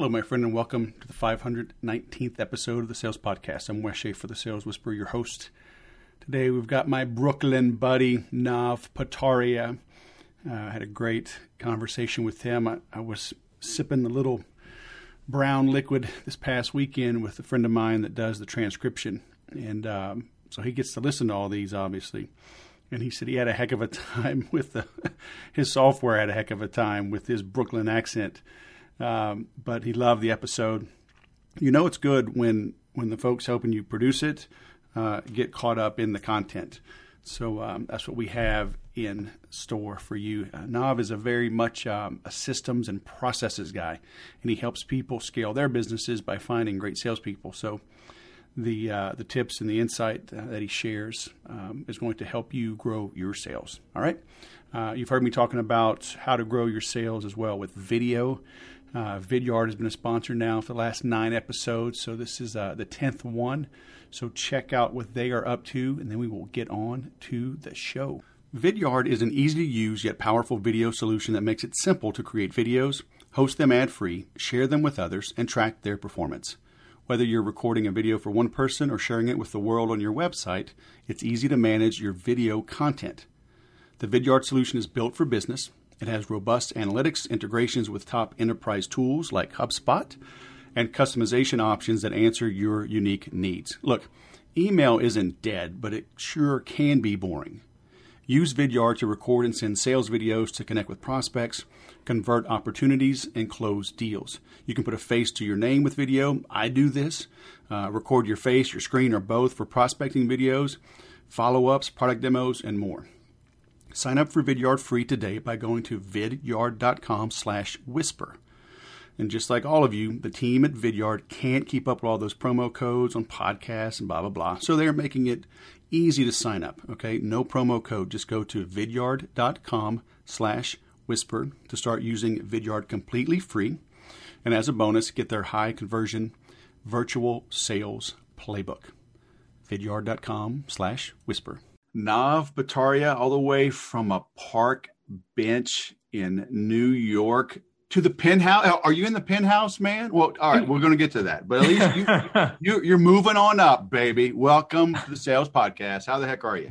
Hello, my friend, and welcome to the 519th episode of the Sales Podcast. I'm Wes Schaefer, the Sales Whisperer, your host. Today we've got my Brooklyn buddy, Nav Pataria. Uh, I had a great conversation with him. I, I was sipping the little brown liquid this past weekend with a friend of mine that does the transcription. And um, so he gets to listen to all these, obviously. And he said he had a heck of a time with the, his software had a heck of a time with his Brooklyn accent. Um, but he loved the episode. You know it's good when when the folks helping you produce it uh, get caught up in the content. So um, that's what we have in store for you. Uh, Nav is a very much um, a systems and processes guy, and he helps people scale their businesses by finding great salespeople. So the uh, the tips and the insight uh, that he shares um, is going to help you grow your sales. All right, uh, you've heard me talking about how to grow your sales as well with video. Uh, Vidyard has been a sponsor now for the last nine episodes, so this is uh, the tenth one. So check out what they are up to, and then we will get on to the show. Vidyard is an easy to use yet powerful video solution that makes it simple to create videos, host them ad free, share them with others, and track their performance. Whether you're recording a video for one person or sharing it with the world on your website, it's easy to manage your video content. The Vidyard solution is built for business. It has robust analytics, integrations with top enterprise tools like HubSpot, and customization options that answer your unique needs. Look, email isn't dead, but it sure can be boring. Use Vidyard to record and send sales videos to connect with prospects, convert opportunities, and close deals. You can put a face to your name with video. I do this. Uh, record your face, your screen, or both for prospecting videos, follow ups, product demos, and more. Sign up for Vidyard free today by going to vidyard.com slash whisper. And just like all of you, the team at Vidyard can't keep up with all those promo codes on podcasts and blah, blah, blah. So they're making it easy to sign up. Okay. No promo code. Just go to vidyard.com slash whisper to start using Vidyard completely free. And as a bonus, get their high conversion virtual sales playbook. Vidyard.com slash whisper. Nav Pataria, all the way from a park bench in New York to the penthouse. Are you in the penthouse, man? Well, all right, we're going to get to that, but at least you, you, you're moving on up, baby. Welcome to the Sales Podcast. How the heck are you?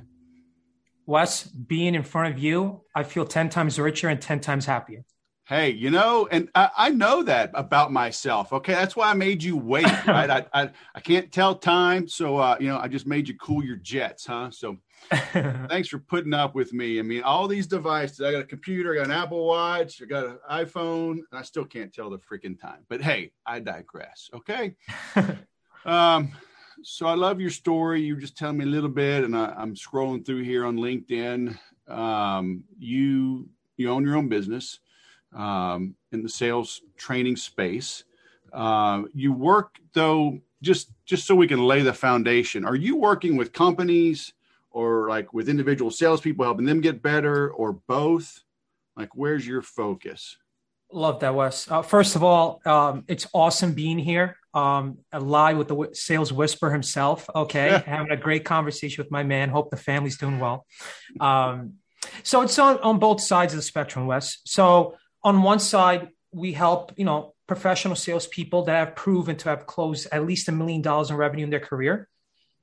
Wes, being in front of you, I feel 10 times richer and 10 times happier. Hey, you know, and I, I know that about myself. Okay. That's why I made you wait, right? I, I, I can't tell time. So, uh, you know, I just made you cool your jets, huh? So, Thanks for putting up with me. I mean, all these devices. I got a computer, I got an Apple Watch, I got an iPhone, and I still can't tell the freaking time. But hey, I digress. Okay. um, so I love your story. You just tell me a little bit, and I, am scrolling through here on LinkedIn. Um, you you own your own business um, in the sales training space. Uh, you work though just just so we can lay the foundation. Are you working with companies? Or like with individual salespeople, helping them get better, or both? Like, where's your focus? Love that, Wes. Uh, first of all, um, it's awesome being here um, live with the sales whisper himself. Okay, having a great conversation with my man. Hope the family's doing well. Um, so it's on, on both sides of the spectrum, Wes. So on one side, we help you know professional salespeople that have proven to have closed at least a million dollars in revenue in their career.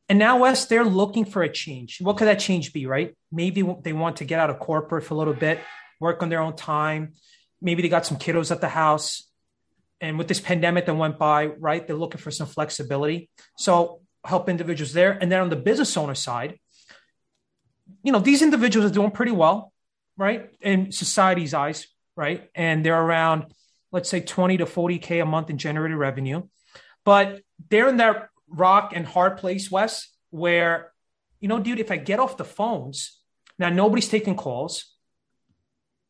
And now, Wes, they're looking for a change. What could that change be, right? Maybe they want to get out of corporate for a little bit, work on their own time. Maybe they got some kiddos at the house. And with this pandemic that went by, right, they're looking for some flexibility. So help individuals there. And then on the business owner side, you know, these individuals are doing pretty well, right? In society's eyes, right? And they're around, let's say 20 to 40K a month in generated revenue. But they're in that rock and hard place, Wes, where, you know, dude, if I get off the phones, now nobody's taking calls.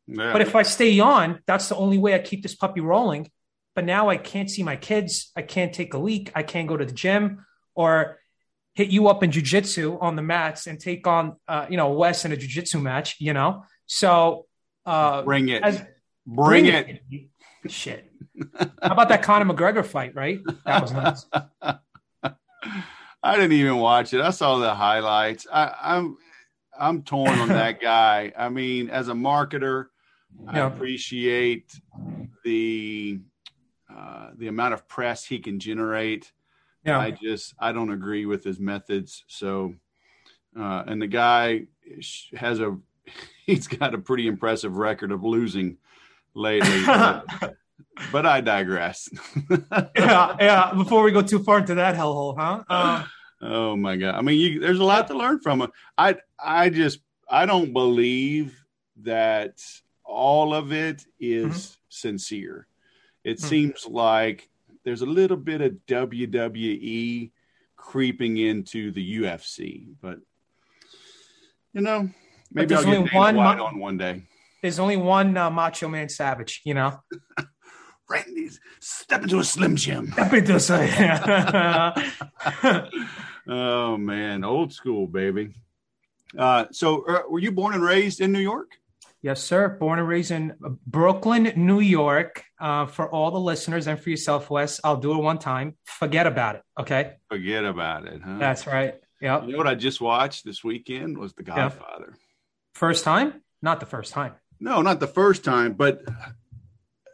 Yeah. But if I stay on, that's the only way I keep this puppy rolling. But now I can't see my kids. I can't take a leak. I can't go to the gym or hit you up in jujitsu on the mats and take on, uh, you know, Wes in a jujitsu match, you know? So uh, bring it. As, bring, bring it. it. Shit. How about that Conor McGregor fight, right? That was nice. I didn't even watch it. I saw the highlights. I, I'm I'm torn on that guy. I mean, as a marketer, yeah. I appreciate the uh, the amount of press he can generate. Yeah. I just I don't agree with his methods. So, uh, and the guy has a he's got a pretty impressive record of losing lately. but, I digress. yeah, yeah. Before we go too far into that hellhole, huh? Uh, oh my god! I mean, you, there's a lot to learn from. I I just I don't believe that all of it is Mhm. sincere. It Hmm. seems like there's a little bit of WWE creeping into the UFC, but you know, maybe I'll get only one White mo- on one day. there's only one uh, Macho Man Savage, you know. Randy's step into a slim jim. Step into a say. oh man, old school, baby. Uh, so, uh, were you born and raised in New York? yes, sir. Born and raised in Brooklyn, New York. Uh, for all the listeners and for yourself, Wes, I'll do it one time. Forget about it. Okay. Forget about it, huh? That's right. Yep. you know what I just watched this weekend was The Godfather. First time? Not the first time. No, not the first time, but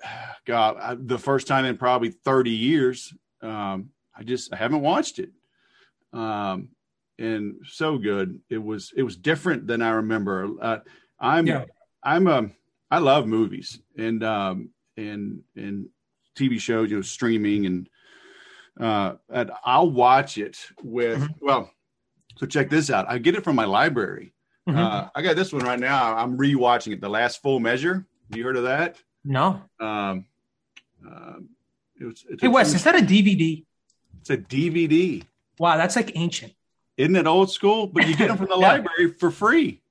God, I, the first time in probably 30 years. Um, I just I haven't watched it. Um, and so good. It was it was different than I remember. Uh, I'm Yeah. I'm a I love movies and um and and TV shows, you know, streaming and uh and I'll watch it with Mhm. well, so check this out. I get it from my library. Mhm. Uh, I got this one right now. I'm rewatching it. The Last Full Measure. You heard of that? No. Um, um, it was, it's, Hey, Wes, is that a DVD? it's a DVD. Wow, that's like ancient. Isn't it old school? But you get them from the Yeah. library for free.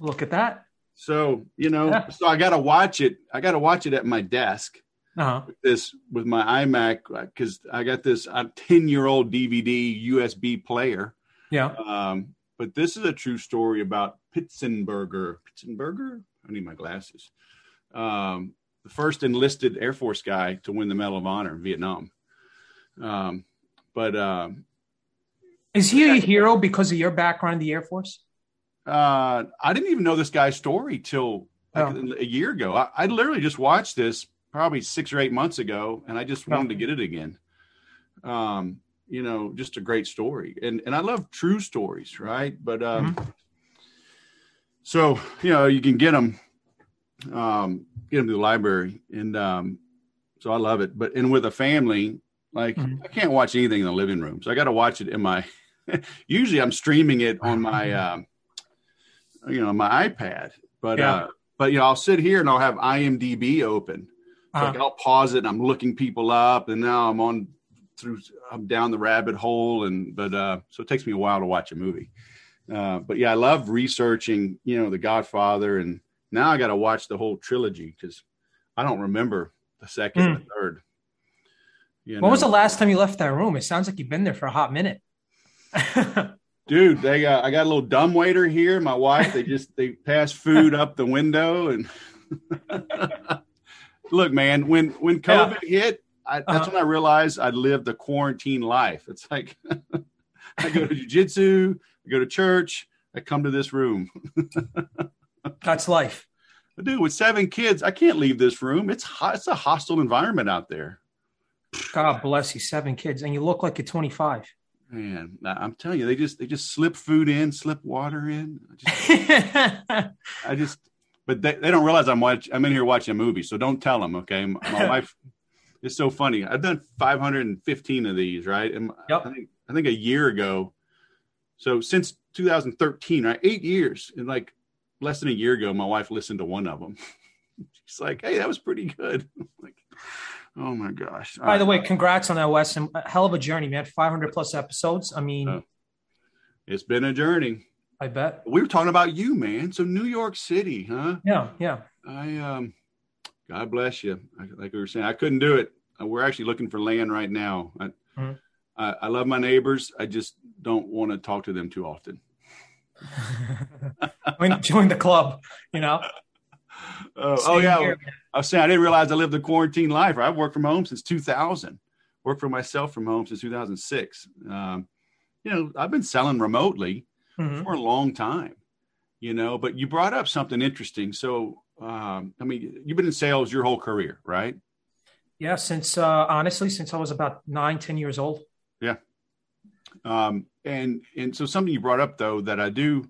Look at that. So you know, Yeah. so I got to watch it. I got to watch it at my desk. Uh-huh. with This with my iMac because I got this ten year old DVD USB player. Yeah. Um, but this is a true story about Pitsenbarger. Pitsenbarger? I need my glasses. Um, the first enlisted Air Force guy to win the Medal of Honor in Vietnam. Um, but um, Is he a hero because of your background in the Air Force? uh, I didn't even know this guy's story till like Oh. a year ago. I, I literally just watched this probably six or eight months ago, and I just wanted to get it again. Um, you know, just a great story, and and I love true stories, right? But um, so you know, you can get them, um, get them to the library, and um, so I love it. But and with a family, like Mhm. I can't watch anything in the living room, so I got to watch it in my. usually, I'm streaming it on my, um, you know, my iPad, but Yeah. uh, but you know, I'll sit here and I'll have IMDb open. Uh-huh. like I'll pause it and I'm looking people up, and now I'm on through I'm down the rabbit hole, and but uh, so it takes me a while to watch a movie. Uh, but yeah, I love researching, you know, The Godfather, and now I got to watch the whole trilogy because I don't remember the second and the third. You Hmm. When was the last time you left that room? It sounds like you've been there for a hot minute. dude? They got I got a little dumb waiter here. My wife, they just they pass food up the window, and look, man, when when COVID hit, I, that's Uh-huh. when I realized I lived the quarantine life. It's like I go to jujitsu, I go to church, I come to this room. That's life. But dude, with seven kids, I can't leave this room. It's hot. It's a hostile environment out there. God bless you, seven kids, and you look like you're 25. Man, I'm telling you, they just they just slip food in, slip water in. I just, I just but they, they don't realize I'm watch I'm in here watching a movie, so don't tell them. Okay, my, my wife. It's so funny. I've done 515 of these, right? And Yep. I think I think a year ago. So since 2013, right? Eight years, and like less than a year ago, my wife listened to one of them. She's like, "Hey, that was pretty good." I'm like, oh my gosh! By the way, congrats on that, Wes. And hell of a journey, man. 500 plus episodes. I mean, Oh. it's been a journey. I bet. We were talking about you, man. So New York City, huh? Yeah, yeah. I um, God bless you. I, like we were saying, I couldn't do it. Uh, We're actually looking for land right now. I, Mhm. I, I love my neighbors. I just don't want to talk to them too often. join, join the club, you know? Oh, oh yeah. here. I was saying I didn't realize I lived the quarantine life. I've worked from home since 2000. Worked for myself from home since 2006. Um, you know, I've been selling remotely Mhm. for a long time. You know, but you brought up something interesting. So, um, I mean, you've been in sales your whole career, right? Yeah, since uh, honestly, since I was about nine, ten years old. Yeah. Um, and and so something you brought up though that I do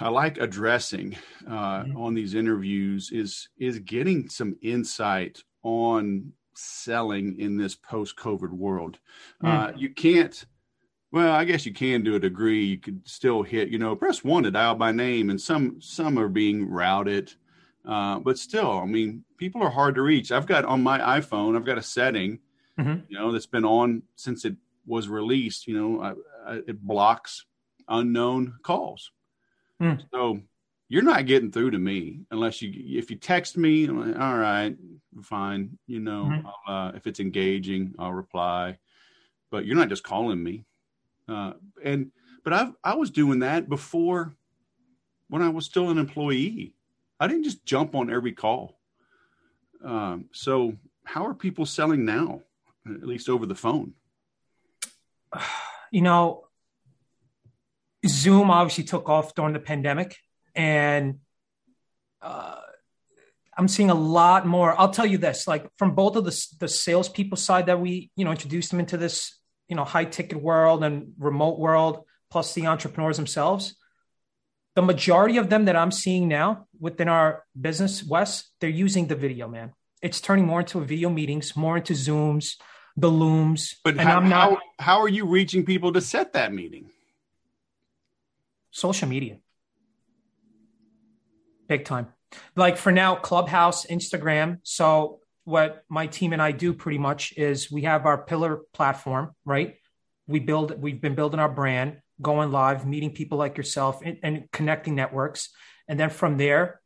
I like addressing uh, mm-hmm. on these interviews is is getting some insight on selling in this post COVID world. Mm-hmm. Uh, you can't. Well, I guess you can do a degree. You could still hit, you know, press one to dial by name, and some some are being routed, uh, but still, I mean, people are hard to reach. I've got on my iPhone, I've got a setting, mm-hmm. you know, that's been on since it was released. You know, I, I, it blocks unknown calls. Mm. So you're not getting through to me unless you if you text me. Like, All right, fine. You know, mm-hmm. uh, if it's engaging, I'll reply. But you're not just calling me. Uh, and but I I was doing that before when I was still an employee. I didn't just jump on every call. Um, so how are people selling now, at least over the phone? You know, Zoom obviously took off during the pandemic, and uh, I'm seeing a lot more. I'll tell you this: like from both of the the salespeople side that we you know introduced them into this you know high ticket world and remote world, plus the entrepreneurs themselves. The majority of them that I'm seeing now within our business, Wes, they're using the video, man. It's turning more into video meetings, more into Zooms, the Looms. But how, not, how, how are you reaching people to set that meeting? social media. Big time. Like for now, Clubhouse, Instagram. So what my team and I do pretty much is we have our pillar platform, right? We build, we've been building our brand, going live, meeting people like yourself and, and connecting networks. And then from there,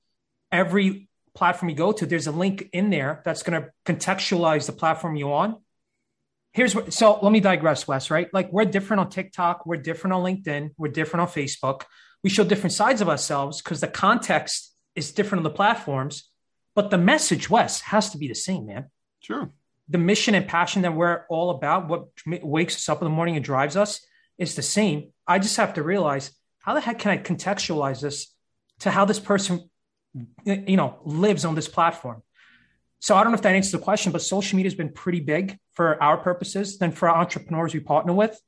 every platform you go to, there's a link in there that's going to contextualize the platform you're on here's what so let me digress wes right? Like we're different on tiktok we're different on linkedin we're different on facebook. We show different sides of ourselves because the context is different on the platforms but the message wes has to be the same man. Sure. The mission and passion that we're all about what wakes us up in the morning and drives us is the same. I just have to realize how the heck can i contextualize this to how this person you know lives on this platform so I don't know if that answers the question, but social media has been pretty big for our purposes. Then for our entrepreneurs we partner with,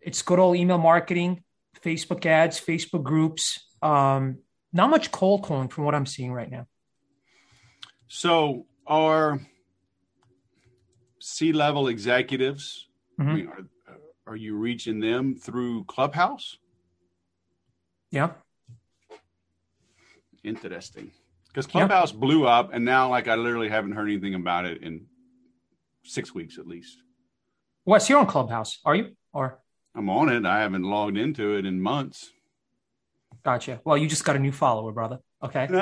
it's good old email marketing, Facebook ads, Facebook groups. Um, not much cold calling from what I'm seeing right now. So are C-level executives? Mm-hmm. I mean, are, are you reaching them through Clubhouse? Yeah. Interesting because Clubhouse yeah. blew up, and now like I literally haven't heard anything about it in six weeks at least. Wes, you're on Clubhouse, are you? Or I'm on it. I haven't logged into it in months. Gotcha. Well, you just got a new follower, brother. Okay. you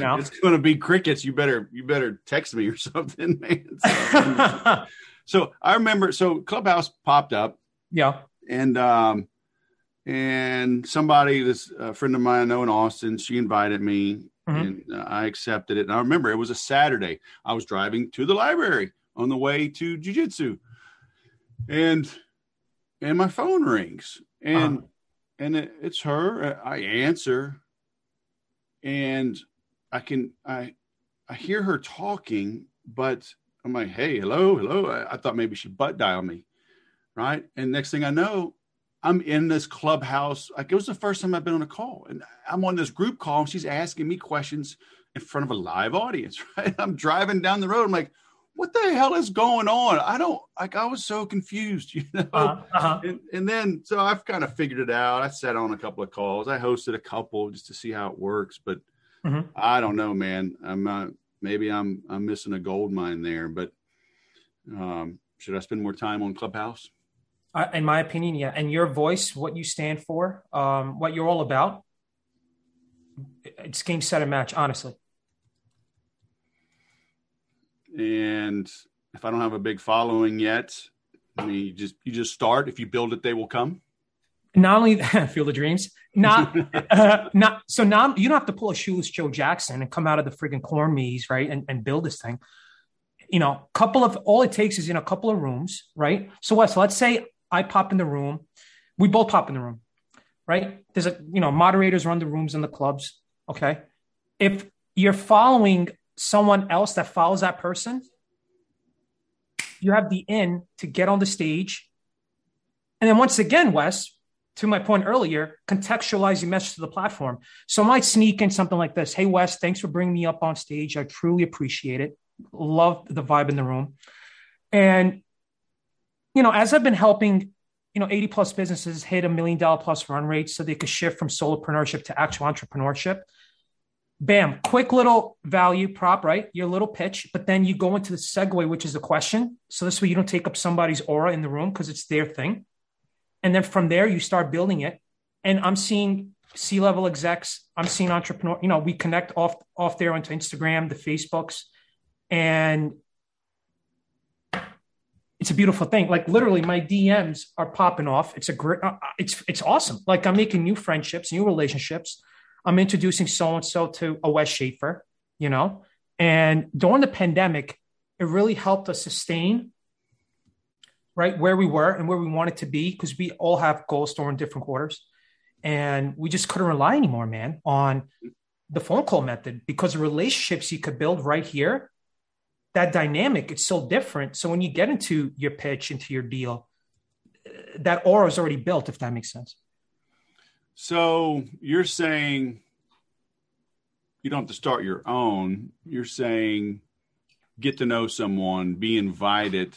know? It's going to be crickets. You better you better text me or something, man. So, so I remember. So Clubhouse popped up. Yeah. And um, and somebody, this a friend of mine I know in Austin, she invited me Mm-hmm. And uh, I accepted it. And I remember it was a Saturday. I was driving to the library on the way to jujitsu, and and my phone rings, and uh-huh. and it, it's her. I answer, and I can I I hear her talking, but I'm like, hey, hello, hello. I, I thought maybe she butt dialed me, right? And next thing I know, I'm in this clubhouse. Like it was the first time I've been on a call, and I'm on this group call, and she's asking me questions in front of a live audience. Right? I'm driving down the road. I'm like, "What the hell is going on?" I don't like. I was so confused, you know. Uh-huh. uh-huh. And, and, then, so I've kind of figured it out. I sat on a couple of calls. I hosted a couple just to see how it works, but mm-hmm. I don't know, man. I'm not. Maybe I'm I'm missing a gold mine there, but um, should I spend more time on Clubhouse? Uh, in my opinion, yeah. And your voice, what you stand for, um, what you're all about, it's game, set, and match. Honestly. And if I don't have a big following yet, I mean, you just you just start. If you build it, they will come. Not only Field of Dreams, not uh, not so now you don't have to pull a shoeless Joe Jackson and come out of the friggin' corn maze, right, and, and build this thing. You know, couple of all it takes is in a couple of rooms, right? So Wes, let's say I pop in the room. We both pop in the room, right? There's a, you know, moderators run the rooms in the clubs. Okay. If you're following someone else that follows that person, you have the in to get on the stage. And then once again, Wes, to my point earlier, contextualize your message to the platform. So I might sneak in something like this Hey, Wes, thanks for bringing me up on stage. I truly appreciate it. Love the vibe in the room. And, you know, as I've been helping, you know, 80 plus businesses hit a million dollar plus run rate so they could shift from solopreneurship to actual entrepreneurship. Bam, quick little value prop, right? Your little pitch, but then you go into the segue, which is a question. So this way you don't take up somebody's aura in the room because it's their thing. And then from there, you start building it. And I'm seeing C level execs, I'm seeing entrepreneur, you know, we connect off off there onto Instagram, the Facebooks, and it's a beautiful thing. Like literally, my DMs are popping off. It's a great. Uh, uh, it's it's awesome. Like I'm making new friendships, new relationships. I'm introducing so and so to a Wes Schaefer. You know, and during the pandemic, it really helped us sustain right where we were and where we wanted to be because we all have goals during different quarters, and we just couldn't rely anymore, man, on the phone call method because the relationships you could build right here that dynamic it's so different. So when you get into your pitch into your deal that aura is already built if that makes sense. So you're saying you don't have to start your own. You're saying get to know someone be invited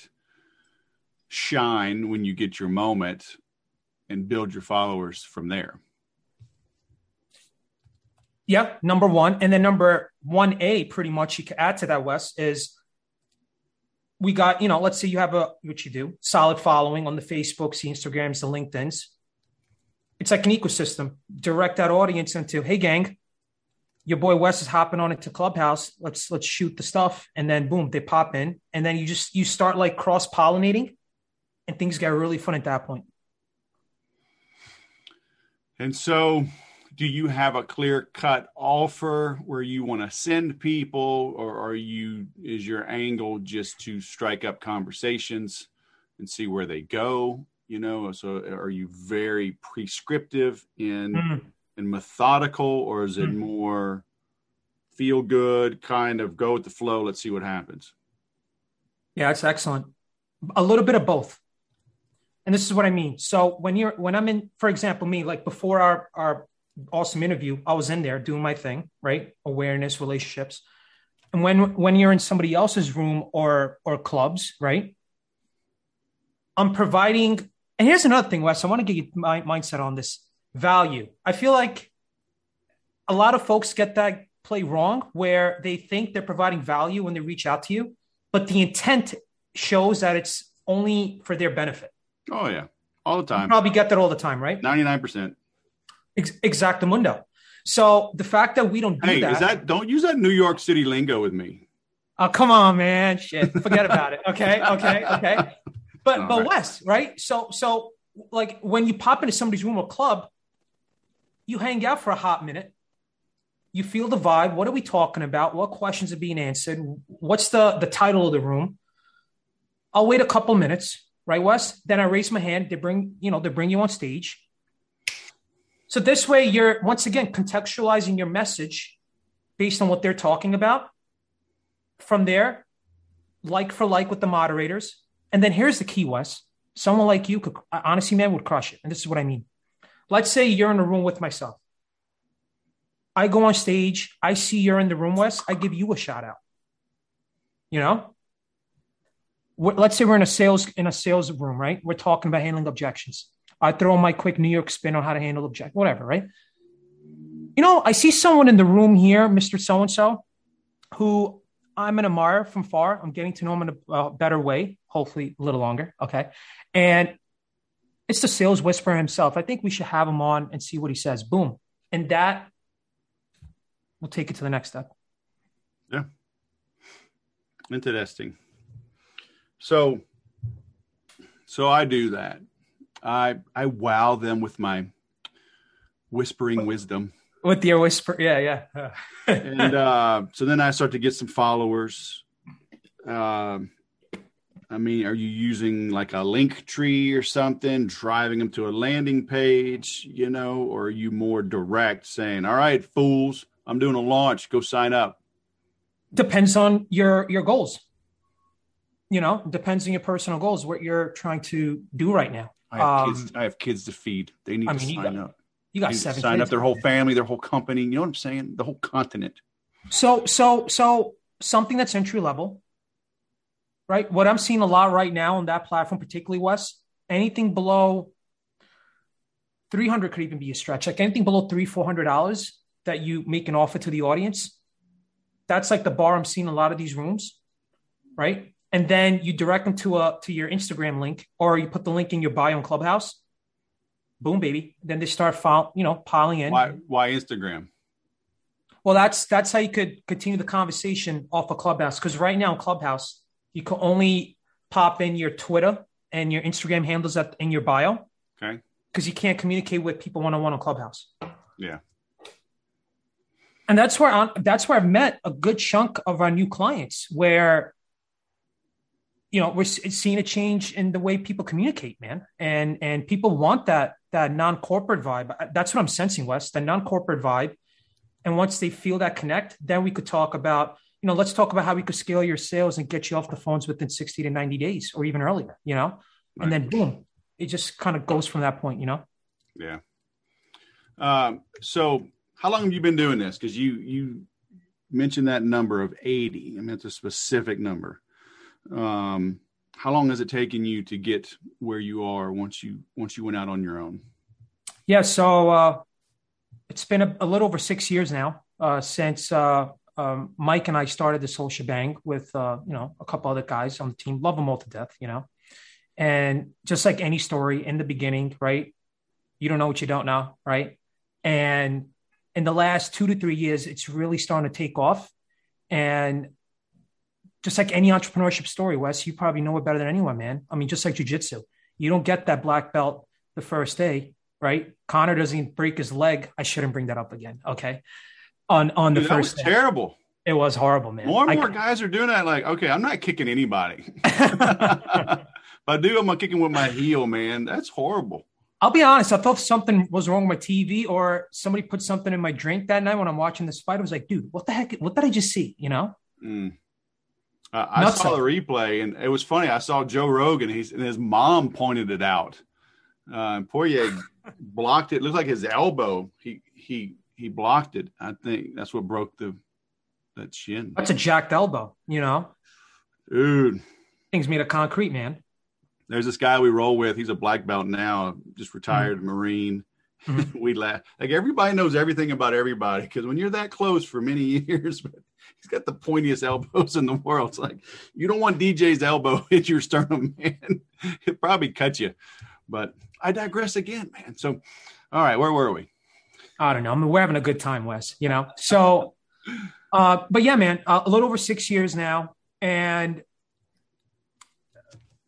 shine when you get your moment and build your followers from there. Yeah number one. And then number 1a pretty much you could add to that wes is we got, you know, let's say you have a, what you do, solid following on the Facebooks, the Instagrams, the LinkedIn's. It's like an ecosystem. Direct that audience into, hey, gang, your boy Wes is hopping on into Clubhouse. Let's let's shoot the stuff, and then boom, they pop in, and then you just you start like cross pollinating, and things get really fun at that point. And so, do you have a clear cut offer where you want to send people or are you is your angle just to strike up conversations and see where they go you know? So are you very prescriptive in mm. and methodical or is it mm. more feel good kind of go with the flow let's see what happens? Yeah it's excellent. A little bit of both. And this is what i mean. So when you're when i'm in for example me like before our our awesome interview. I was in there doing my thing, right? Awareness, relationships. And when when you're in somebody else's room or or clubs, right? I'm providing. And here's another thing, Wes. I want to get my mindset on this value. I feel like a lot of folks get that play wrong, where they think they're providing value when they reach out to you, but the intent shows that it's only for their benefit. Oh yeah, all the time. You probably get that all the time, right? Ninety nine percent. Ex- exactamundo. So the fact that we don't do hey, that, is that don't use that New York City lingo with me. Oh, come on, man. Shit. Forget about it. Okay. Okay. Okay. But All but right. Wes, right? So so like when you pop into somebody's room or club, you hang out for a hot minute. You feel the vibe. What are we talking about? What questions are being answered? What's the the title of the room? I'll wait a couple minutes, right, Wes? Then I raise my hand. They bring, you know, they bring you on stage. So this way, you're once again contextualizing your message based on what they're talking about. From there, like for like with the moderators. And then here's the key, Wes. Someone like you could, honestly, man, would crush it. And this is what I mean. Let's say you're in a room with myself. I go on stage. I see you're in the room, Wes. I give you a shout out. You know, let's say we're in a sales in a sales room, right? We're talking about handling objections. I throw my quick New York spin on how to handle object, whatever, right? You know, I see someone in the room here, Mr. So and so, who I'm an admirer from far. I'm getting to know him in a uh, better way, hopefully a little longer. Okay. And it's the sales whisperer himself. I think we should have him on and see what he says. Boom. And that will take it to the next step. Yeah. Interesting. So, so I do that. I I wow them with my whispering wisdom. With your whisper, yeah, yeah. and uh, so then I start to get some followers. Uh, I mean, are you using like a link tree or something, driving them to a landing page, you know, or are you more direct saying, all right, fools, I'm doing a launch, go sign up? Depends on your your goals. You know, depends on your personal goals, what you're trying to do right now. I have Um, kids. I have kids to feed. They need I to mean, you sign got- up. You got seven sign up their whole family, their whole company. You know what I'm saying? The whole continent. So so so something that's entry level, right? What I'm seeing a lot right now on that platform, particularly Wes, anything below 300 could even be a stretch. Like anything below three, four hundred dollars that you make an offer to the audience. That's like the bar I'm seeing a lot of these rooms, right? And then you direct them to a to your Instagram link, or you put the link in your bio on Clubhouse. Boom, baby. Then they start file, you know, piling in. Why? Why Instagram? Well, that's that's how you could continue the conversation off of Clubhouse. Because right now in Clubhouse, you can only pop in your Twitter and your Instagram handles at, in your bio. Okay. Because you can't communicate with people one on one on Clubhouse. Yeah. And that's where i that's where I've met a good chunk of our new clients, where you know we're seeing a change in the way people communicate, man, and and people want that that non corporate vibe. That's what I'm sensing, Wes, the non corporate vibe. And once they feel that connect, then we could talk about you know let's talk about how we could scale your sales and get you off the phones within 60 to 90 days or even earlier, you know, Right. and then boom, it just kind of goes from that point, you know. Yeah. Um, so how long have you been doing this? Because you you mentioned that number of 80. I mean, it's a specific number. Um, how long has it taken you to get where you are once you once you went out on your own? Yeah, so uh, it's been a, a little over six years now uh, since uh, um, Mike and I started this whole shebang with uh, you know a couple other guys on the team. Love them all to death, you know. And just like any story in the beginning, right? You don't know what you don't know, right? And in the last two to three years, it's really starting to take off. And just like any entrepreneurship story, Wes, you probably know it better than anyone, man. I mean, just like jujitsu, you don't get that black belt the first day, right? Conor doesn't break his leg. I shouldn't bring that up again. Okay. On on the Dude, that was first day. terrible. It was horrible, man. More and I- more guys are doing that. Like, okay, I'm not kicking anybody. if I do, I'm gonna kick him with my heel, man. That's horrible. I'll be honest. I thought something was wrong with my TV or somebody put something in my drink that night when I'm watching this fight. I was like, dude, what the heck? What did I just see? You know? Mm. Uh, I Nuts. saw the replay, and it was funny. I saw Joe Rogan. He's and his mom pointed it out. Uh, and Poirier blocked it. it. Looked like his elbow. He he he blocked it. I think that's what broke the that shin. That's a jacked elbow. You know? Dude, Things made of concrete, man. there's this guy we roll with. He's a black belt now, just retired Marine. Mhm. we laugh like everybody knows everything about everybody because when you're that close for many years, but he's got the pointiest elbows in the world. It's like you don't want DJ's elbow hit your sternum, man. It probably cut you. But I digress again, man. So, all right, where were we? I don't know. I mean, we're having a good time, Wes. You know. So, uh, but yeah, man, uh, a little over six years now, and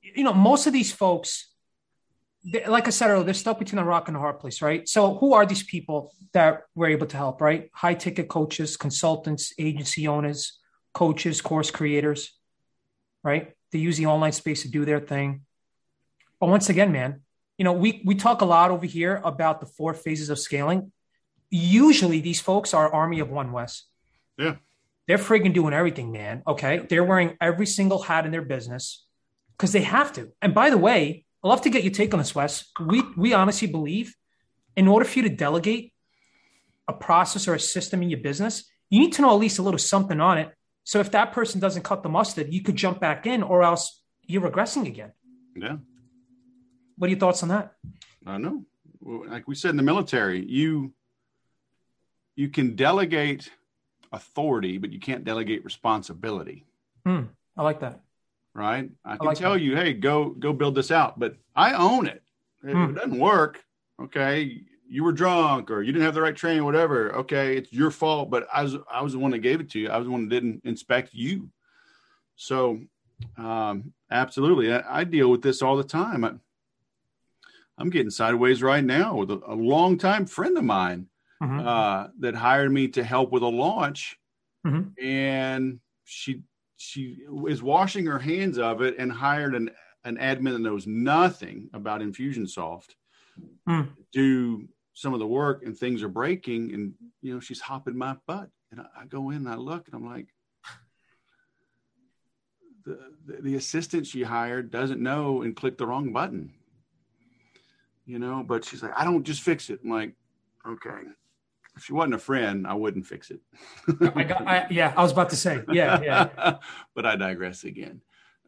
you know, most of these folks, like I said earlier, they're stuck between a rock and a hard place, right? So, who are these people that we're able to help? Right? High ticket coaches, consultants, agency owners, coaches, course creators, right? They use the online space to do their thing. But once again, man, you know, we we talk a lot over here about the four phases of scaling usually these folks are army of one Wes Yeah. they're friggin' doing everything man okay they're wearing every single hat in their business because they have to and by the way i love to get your take on this wes. We we honestly believe in order for you to delegate a process or a system in your business you need to know at least a little something on it. So if that person doesn't cut the mustard you could jump back in or else you're regressing again. Yeah, what are your thoughts on that? I know. Like we said in the military, you you can delegate authority, but you can't delegate responsibility. Hmm, i like that right? I can like tell that. you, hey, go go build this out, but I own it. If Hmm. it doesn't work, okay, you were drunk or you didn't have the right training, whatever. Okay, it's your fault, but I was I was the one that gave it to you. I was the one that didn't inspect you. So, um, absolutely, I, I deal with this all the time. I, I'm getting sideways right now with a, a longtime friend of mine Mhm. uh, that hired me to help with a launch, Mhm. and she she is washing her hands of it and hired an an admin that knows nothing about Infusionsoft hmm. to do some of the work, and things are breaking, and you know she's hopping my butt, and I, I go in and I look, and I'm like, the, the assistant she hired doesn't know and clicked the wrong button. You know, but she's like, I don't just fix it. I'm like, okay. If she wasn't a friend, I wouldn't fix it. I got, I, yeah, I was about to say, yeah, yeah. but I digress again.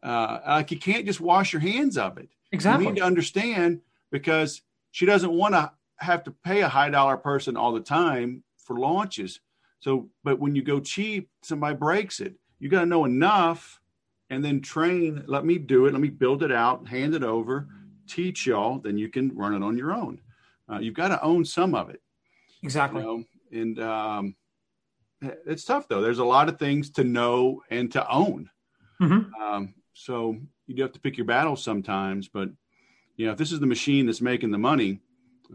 Uh, like you can't just wash your hands of it. Exactly. You need to understand because she doesn't want to have to pay a high dollar person all the time for launches. So, but when you go cheap, somebody breaks it. You got to know enough and then train. Let me do it. Let me build it out, hand it over, teach y'all. Then you can run it on your own. Uh, you've got to own some of it. Exactly. You know? And um, it's tough though. There's a lot of things to know and to own. Mm-hmm. Um, so you do have to pick your battles sometimes. But you know, if this is the machine that's making the money,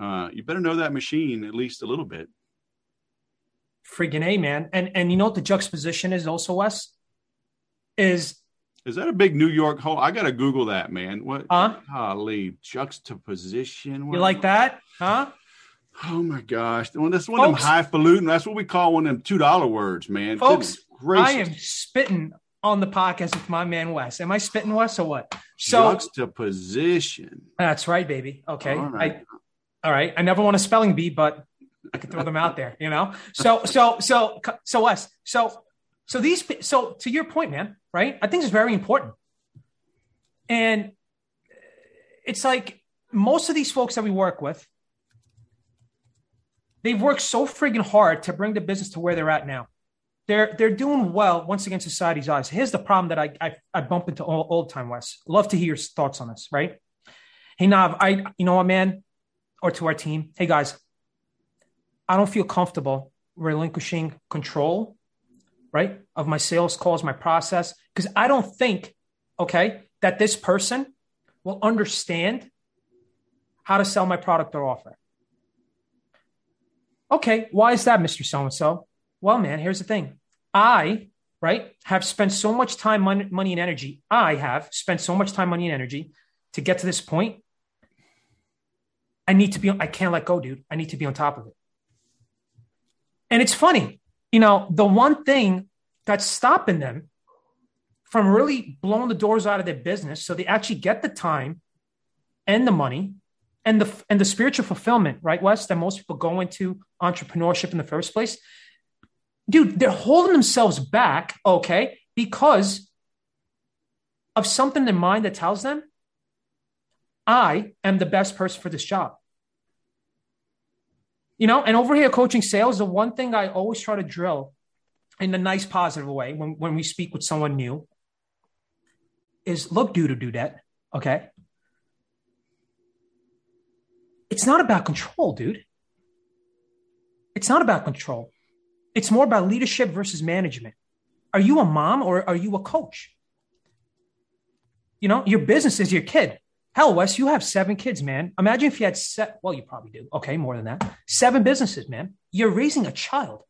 uh, you better know that machine at least a little bit. Freaking a man, and and you know what the juxtaposition is also, Wes, is is that a big New York hole? I gotta Google that, man. What? Huh? Golly, juxtaposition. You like that, huh? Oh my gosh! Well, that's one folks, of them highfalutin. That's what we call one of them two dollar words, man. Folks, I am spitting on the podcast with my man Wes. Am I spitting Wes or what? So juxtaposition. That's right, baby. Okay. All right. I, all right. I never want a spelling bee, but I can throw them out there, you know? So, so, so, so Wes, so, so these, so to your point, man, right? I think it's very important. And it's like most of these folks that we work with, they've worked so friggin' hard to bring the business to where they're at now. They're they're doing well once again society's eyes. Here's the problem that I I, I bump into all, all the time, Wes. Love to hear your thoughts on this, right? Hey Nav, I you know what, man, or to our team. Hey guys, I don't feel comfortable relinquishing control, right, of my sales calls, my process, because I don't think, okay, that this person will understand how to sell my product or offer. Okay, why is that, Mr. So and so? Well, man, here's the thing. I, right, have spent so much time, money, money, and energy. I have spent so much time, money, and energy to get to this point. I need to be, I can't let go, dude. I need to be on top of it. And it's funny, you know, the one thing that's stopping them from really blowing the doors out of their business so they actually get the time and the money and the and the spiritual fulfillment, right, Wes, that most people go into entrepreneurship in the first place. Dude, they're holding themselves back, okay, because of something in mind that tells them, I am the best person for this job. You know, and over here, coaching sales, the one thing I always try to drill in a nice, positive way when, when we speak with someone new is look, dude, to do that. Okay. It's not about control, dude. It's not about control. It's more about leadership versus management. Are you a mom or are you a coach? You know, your business is your kid. Hell, Wes, you have seven kids, man. Imagine if you had set. Well, you probably do. Okay, more than that. Seven businesses, man. You're raising a child.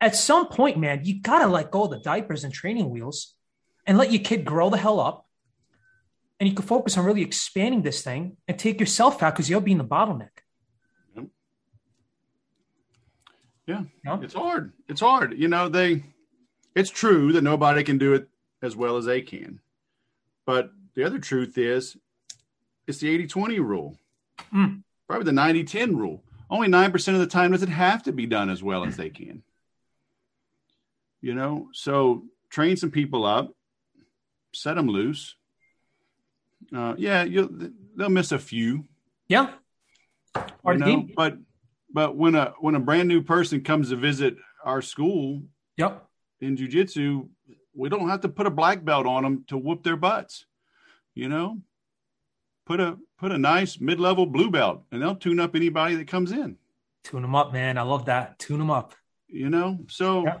At some point, man, you gotta let go of the diapers and training wheels, and let your kid grow the hell up. And you can focus on really expanding this thing and take yourself out because you're being the bottleneck. Yeah, yeah, it's hard. It's hard. You know, they. It's true that nobody can do it as well as they can, but the other truth is it's the 80 20 rule, mm. probably the 90 10 rule. Only 9% of the time does it have to be done as well as they can. You know, so train some people up, set them loose. Uh, yeah, you'll, they'll miss a few. Yeah. You know, but but when a when a brand new person comes to visit our school, yep, in jujitsu, we don't have to put a black belt on them to whoop their butts. You know, put a put a nice mid level blue belt, and they'll tune up anybody that comes in. Tune them up, man. I love that. Tune them up. You know, so yeah,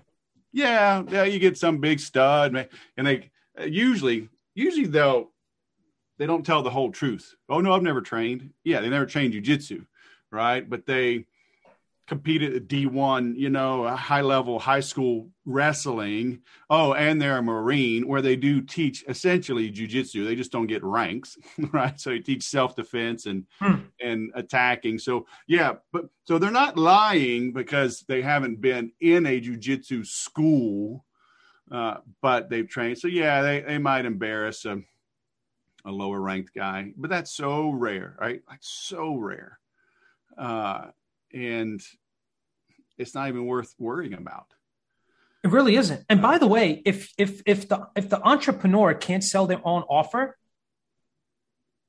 yeah, yeah you get some big stud, man, and they usually usually they'll they don't tell the whole truth. Oh no, I've never trained. Yeah, they never trained jujitsu, right? But they competed at D1, you know, high level high school wrestling. Oh, and they're a Marine where they do teach essentially jujitsu. They just don't get ranks, right? So they teach self defense and hmm. and attacking. So yeah, but so they're not lying because they haven't been in a jujitsu school. uh, but they've trained. So yeah, they, they might embarrass a, a lower ranked guy, but that's so rare, right? Like so rare. Uh, and it's not even worth worrying about. It really isn't. And by the way, if if if the if the entrepreneur can't sell their own offer,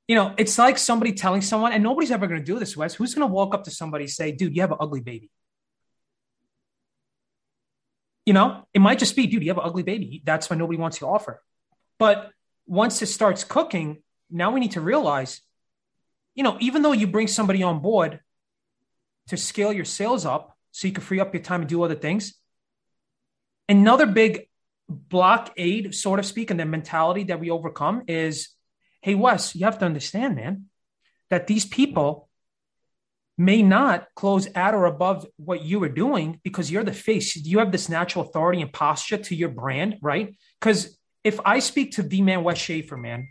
you know, it's like somebody telling someone, and nobody's ever going to do this, Wes. Who's going to walk up to somebody and say, "Dude, you have an ugly baby"? You know, it might just be, "Dude, you have an ugly baby." That's why nobody wants your offer. But once it starts cooking, now we need to realize, you know, even though you bring somebody on board to scale your sales up so you can free up your time and do other things. Another big blockade, so to speak, and the mentality that we overcome is hey, Wes, you have to understand, man, that these people may not close at or above what you are doing because you're the face. You have this natural authority and posture to your brand, right? Because if I speak to the man Wes Schaefer, man,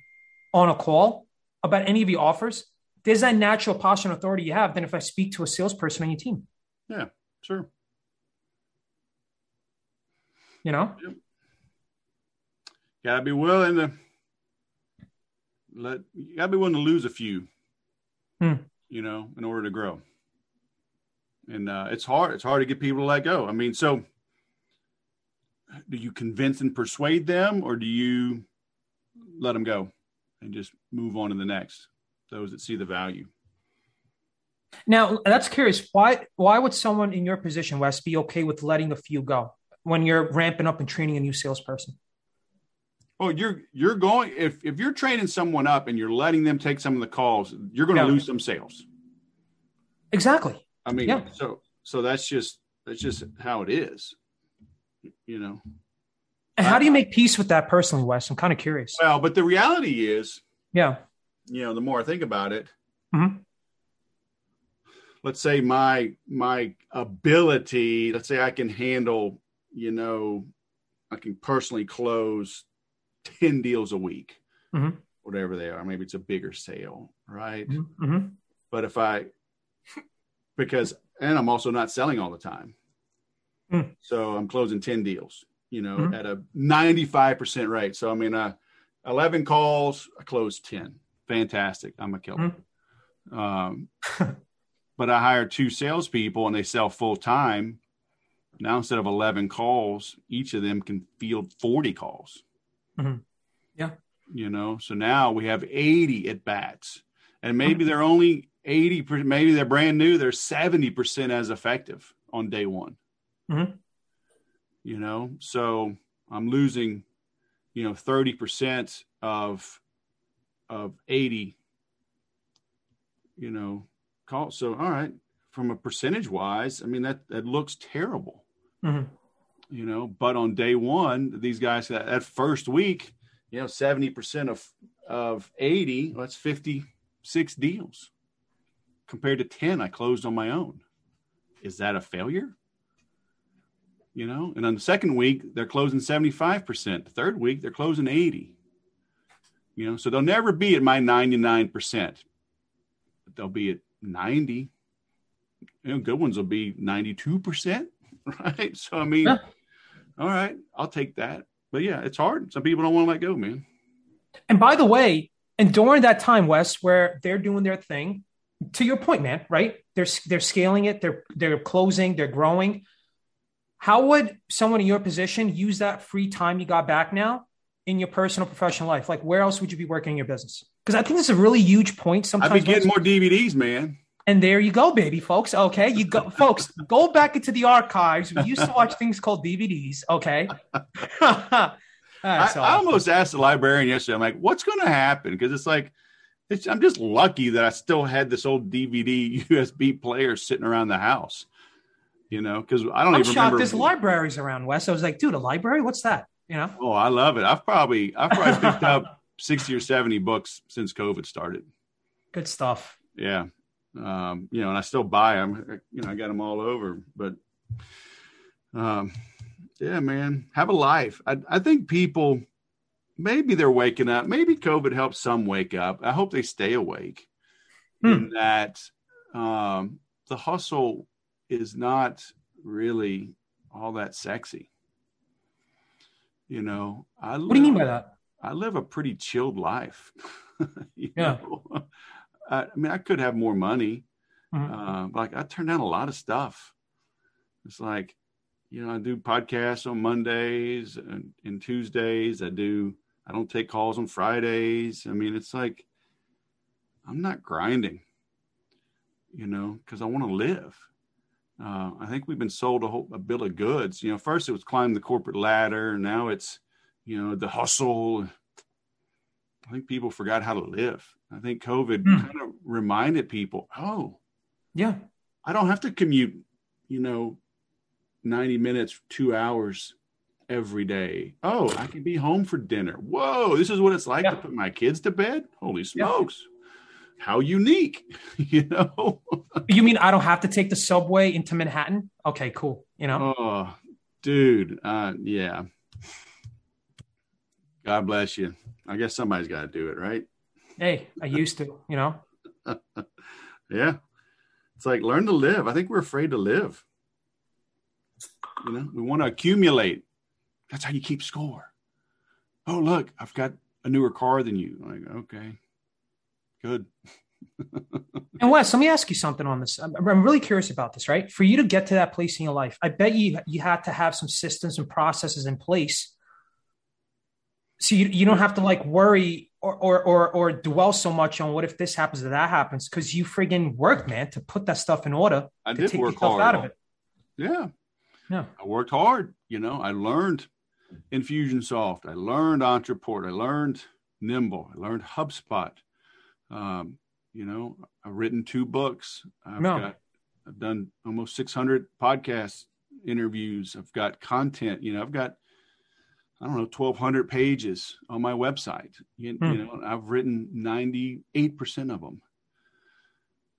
on a call about any of your offers, there's that natural posture and authority you have than if I speak to a salesperson on your team. Yeah, sure. You know? Yep. Gotta be willing to let you gotta be willing to lose a few, hmm. you know, in order to grow. And uh, it's hard. It's hard to get people to let go. I mean, so do you convince and persuade them, or do you let them go and just move on to the next? Those that see the value. Now, that's curious. Why why would someone in your position, Wes, be okay with letting a few go when you're ramping up and training a new salesperson? Oh, you're you're going if if you're training someone up and you're letting them take some of the calls, you're going to yeah. lose some sales. Exactly. I mean, yeah. so so that's just that's just how it is. You know. And how do you make peace with that personally, Wes? I'm kind of curious. Well, but the reality is, yeah, you know, the more I think about it, mm-hmm. let's say my my ability, let's say I can handle, you know, I can personally close 10 deals a week, mm-hmm. whatever they are. Maybe it's a bigger sale, right? Mm-hmm. mm-hmm. But if I, because, and I'm also not selling all the time. Mm. So I'm closing 10 deals, you know, Mm-hmm. at a 95% rate. So I mean, uh, 11 calls, I closed 10. Fantastic. I'm a killer. Mm-hmm. Um, but I hire two salespeople and they sell full time. Now, instead of 11 calls, each of them can field 40 calls. Mhm. Yeah. You know, so now we have 80 at bats, and maybe they're only 80, maybe they're brand new, they're 70% as effective on day one. Mhm. You know, so I'm losing, you know, 30% of of 80, you know, calls. So all right, from a percentage wise, I mean that that looks terrible. Mhm. You know, but on day one, these guys that, that first week, you know, 70% of of 80, well, that's 56 deals compared to 10 I closed on my own. Is that a failure? You know, and on the second week, they're closing 75%. The third week, they're closing 80. You know, so they'll never be at my 99%, but they'll be at 90. You know, good ones will be 92%, right? So, I mean, Yeah. all right, I'll take that. But yeah, it's hard. Some people don't want to let go, man. And by the way, and during that time, Wes, where they're doing their thing, to your point, man, right? They're they're scaling it, they're they're closing, they're growing. How would someone in your position use that free time you got back now in your personal professional life? Like, where else would you be working in your business? Because I think this is a really huge point. Sometimes I've been getting more DVDs, man. And there you go, baby, folks. Okay, you go, folks. Go back into the archives. We used to watch things called DVDs. Okay. I, That's I awesome. almost asked the librarian yesterday. I'm like, "What's going to happen?" Because it's like, it's, I'm just lucky that I still had this old DVD USB player sitting around the house. You know, because I don't I'm even shocked remember. there's libraries around, Wes. I was like, dude, a library? What's that? You know? Oh, I love it. I've probably I've probably picked up sixty or seventy books since COVID started. Good stuff. Yeah, um, you know, and I still buy them. You know, I got them all over. But, um, yeah, man, have a life. I, I think people maybe they're waking up. Maybe COVID helps some wake up. I hope they stay awake. Hmm. In that um, the hustle is not really all that sexy. You know, I what do you mean by that? I live a pretty chilled life. yeah. I, I, mean, I could have more money, Mhm. uh, but like I turn down a lot of stuff. It's like, you know, I do podcasts on Mondays and, and Tuesdays. I do. I don't take calls on Fridays. I mean, it's like I'm not grinding, you know, because I want to live. Uh, I think we've been sold a, whole, a bill of goods. You know, first it was climb the corporate ladder. Now it's, you know, the hustle. I think people forgot how to live. I think COVID Hmm. kind of reminded people, oh, Yeah. I don't have to commute, you know, 90 minutes, two hours every day. Oh, I can be home for dinner. Whoa, this is what it's like Yeah. to put my kids to bed. Holy smokes. How unique, you know? You mean I don't have to take the subway into Manhattan? Okay, cool. You know, Oh, dude. Uh, yeah. God bless you. I guess somebody's got to do it, right? hey, I used to. You know, Yeah. It's like learn to live. I think we're afraid to live. You know, we want to accumulate. That's how you keep score. Oh, look, I've got a newer car than you. Like, okay, good. And Wes, let me ask you something on this. I'm, I'm really curious about this, right? For you to get to that place in your life, I bet you you had to have some systems and processes in place, so you you don't have to like worry or or or, or dwell so much on what if this happens or that happens because you friggin' worked, man, to put that stuff in order I to did take work yourself hard. out of it. Yeah. Yeah. I worked hard. You know, I learned Infusionsoft. I learned Ontraport. I learned Nimble. I learned HubSpot. Um, you know, I've written two books. I've No. got, I've done almost 600 podcast interviews. I've got content. You know, I've got, I don't know, 1,200 pages on my website. You, Hmm. you know, I've written 98% of them.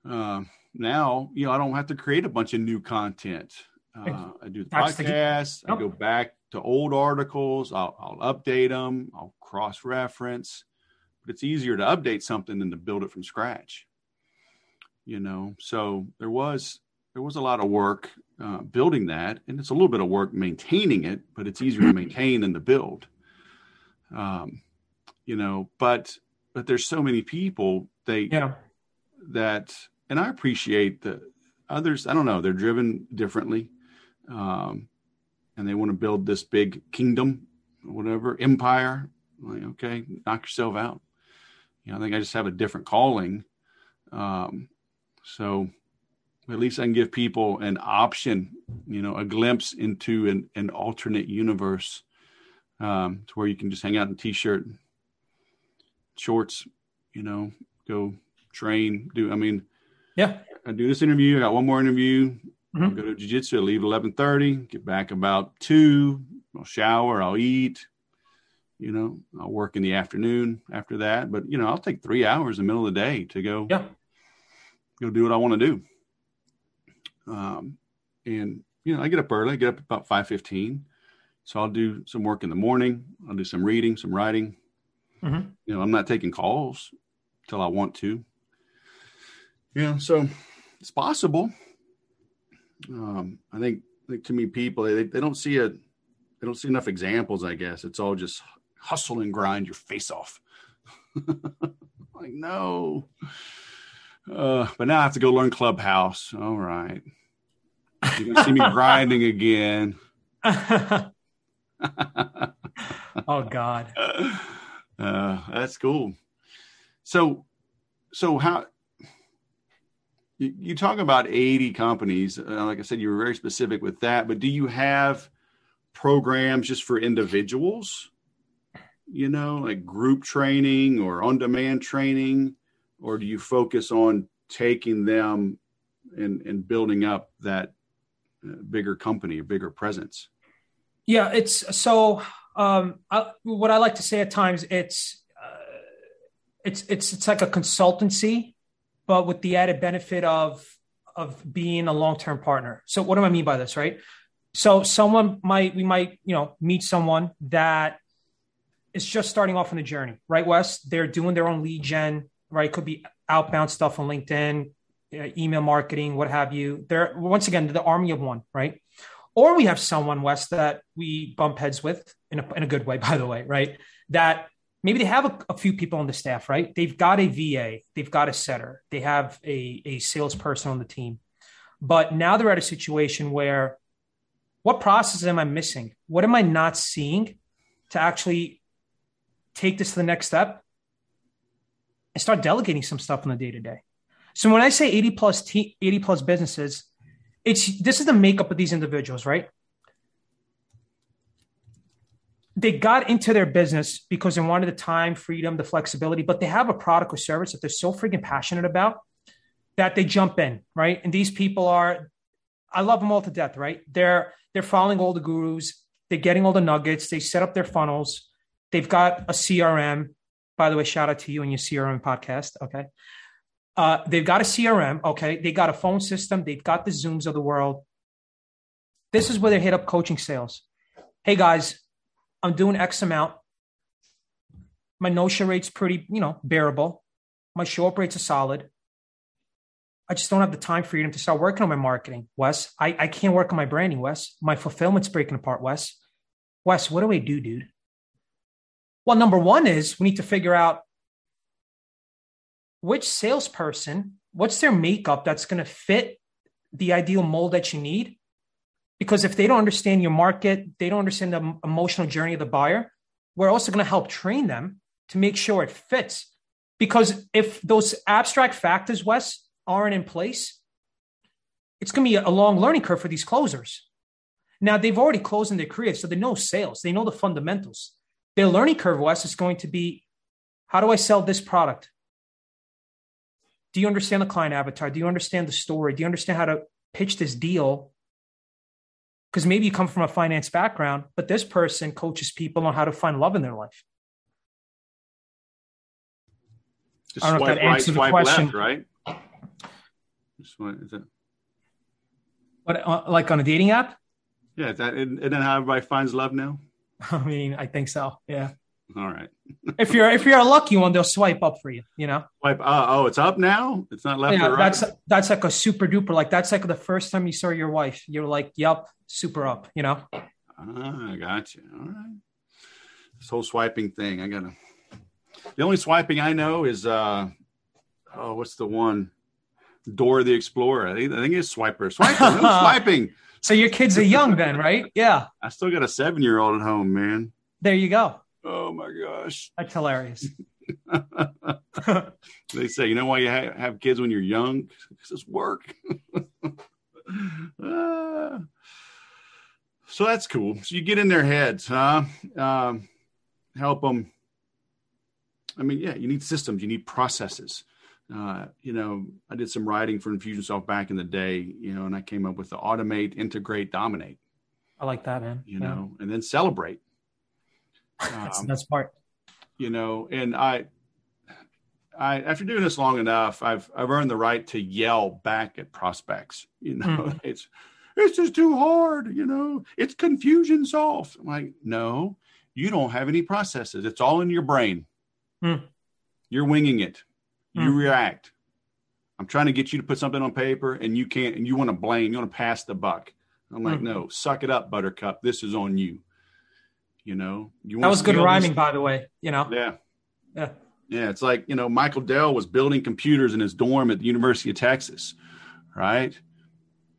Um, now, you know, I don't have to create a bunch of new content. Uh, I do the That's the- podcast. I go back to old articles. I'll, I'll update them. I'll cross reference. But it's easier to update something than to build it from scratch. You know, so there was there was a lot of work uh, building that, and it's a little bit of work maintaining it, but it's easier to maintain than to build. Um, you know, but but there's so many people they Yeah, that and i appreciate the others i don't know they're driven differently um and they want to build this big kingdom whatever empire like okay knock yourself out you know i think i just have a different calling. Um so at least i can give people an option you know a glimpse into an, an alternate universe um to where you can just hang out in t-shirt, shorts you know go train do i mean yeah, i do this interview i got one more interview. I'll Mhm. go to jiu-jitsu i leave at 11.30 get back about 2 i'll shower i'll eat you know i'll work in the afternoon after that but you know i'll take three hours in the middle of the day to go yeah. go do what i want to do. Um, and you know i get up early i get up about 5.15 so i'll do some work in the morning i'll do some reading some writing. Mhm. you know i'm not taking calls till i want to. Yeah so it's possible. Um, i think I think too many people they, they don't see a they don't see enough examples i guess. It's all just hustle and grind your face off like no uh, but now i have to go learn clubhouse all right you're gonna see me grinding again oh God. uh, that's cool. So, so how you, you talk about 80 companies? Uh, like I said, you were very specific with that, but do you have programs just for individuals? You know, like group training or on demand training, or do you focus on taking them and, and building up that uh, bigger company, a bigger presence? Yeah, it's so. Um, I, what I like to say at times, it's uh, it's it's it's like a consultancy, but with the added benefit of of being a long term partner. So, what do I mean by this? Right. So, someone might we might you know meet someone that is just starting off on the journey, right? Wes, they're doing their own lead gen, right? Could be outbound stuff on LinkedIn, uh, email marketing, what have you. They're once again the army of one, right? or we have someone Wes that we bump heads with in a, in a good way, by the way, right? That maybe they have a, a, few people on the staff, right? They've got a VA, they've got a setter, they have a, a salesperson on the team. But now they're at a situation where what process am I missing? What am I not seeing to actually take this to the next step and start delegating some stuff on the day to day? So when I say 80 plus t- 80 plus businesses, it's this is the makeup of these individuals, right? they got into their business because they wanted the time, freedom, the flexibility, but they have a product or service that they're so freaking passionate about that they jump in, right? And these people are, I love them all to death, right? They're they're following all the gurus, they're getting all the nuggets, they set up their funnels, they've got a CRM. By the way, shout out to you and your CRM podcast. Okay. Uh, they've got a CRM. Okay. They got a phone system. They've got the Zooms of the world. This is where they hit up coaching sales. Hey guys, I'm doing X amount. My no show rate's pretty, you know, bearable. My show up rates are solid. I just don't have the time freedom to start working on my marketing, Wes. I, I can't work on my branding, Wes. My fulfillment's breaking apart, Wes. Wes, what do I do, dude? Well, number one is we need to figure out which salesperson, what's their makeup that's going to fit the ideal mold that you need because if they don't understand your market, they don't understand the emotional journey of the buyer, we're also going to help train them to make sure it fits. Because if those abstract factors, Wes, aren't in place, it's going to be a long learning curve for these closers. Now, they've already closed in their career, so they know sales, they know the fundamentals. Their learning curve, Wes, is going to be how do I sell this product? Do you understand the client avatar? Do you understand the story? Do you understand how to pitch this deal because maybe you come from a finance background, but this person coaches people on how to find love in their life. Just I don't know if that right, answers the question. Left, right? Just what is it? What, uh, like on a dating app? Yeah, that and, and then how everybody finds love now. I mean, I think so. Yeah. All right. if you're if you're a lucky one, they'll swipe up for you. You know. Swipe. Uh, oh, it's up now. It's not left. Yeah, right? that's that's like a super duper. Like that's like the first time you saw your wife. You're like, "Yep, super up." You know. Ah, I got you. All right. This whole swiping thing, I gotta. The only swiping I know is uh, oh, what's the one? Dora the Explorer. I think, I think it's swiper. Swiper. no swiping. So your kids are young then, right? Yeah. I still got a seven year old at home, man. There you go. Oh my gosh. That's hilarious. they say, you know why you ha- have kids when you're young? Because it's work. uh, so that's cool. So you get in their heads, huh? Um, help them. I mean, yeah, you need systems, you need processes. Uh, you know, I did some writing for Infusionsoft back in the day, you know, and I came up with the automate, integrate, dominate. I like that, man. You yeah. know, and then celebrate that's, um, that's smart. You know, and I, I after doing this long enough, I've I've earned the right to yell back at prospects. You know, mm. it's it's just too hard. You know, it's Confusionsoft. I'm like, no, you don't have any processes. It's all in your brain. Mm. You're winging it. You mm. react. I'm trying to get you to put something on paper, and you can't. And you want to blame. You want to pass the buck. I'm like, mm. no, suck it up, Buttercup. This is on you. You know, you that was good rhyming, by the way. You know, yeah, yeah, yeah. It's like you know, Michael Dell was building computers in his dorm at the University of Texas, right?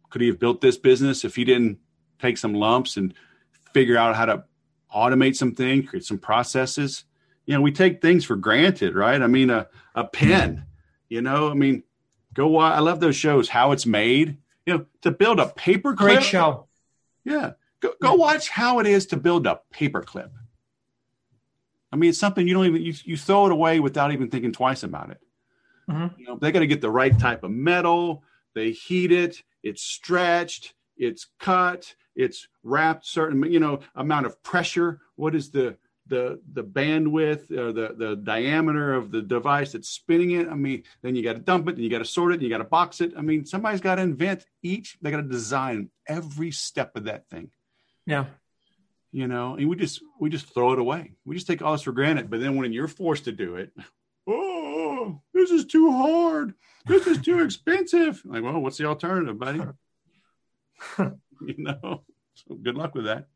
Could he have built this business if he didn't take some lumps and figure out how to automate some things, create some processes? You know, we take things for granted, right? I mean, a a pen. You know, I mean, go. Watch, I love those shows. How it's made. You know, to build a paper. clip, Great show. Yeah, Go, go watch how it is to build a paper clip I mean, it's something you don't even you, you throw it away without even thinking twice about it. Mm-hmm. You know, they got to get the right type of metal. They heat it. It's stretched. It's cut. It's wrapped certain you know amount of pressure. What is the the the bandwidth or the the diameter of the device that's spinning it. I mean, then you got to dump it, and you got to sort it, and you got to box it. I mean, somebody's got to invent each. They got to design every step of that thing. Yeah. You know, and we just we just throw it away. We just take all this for granted. But then when you're forced to do it, oh, this is too hard. This is too expensive. Like, well, what's the alternative, buddy? you know. So good luck with that.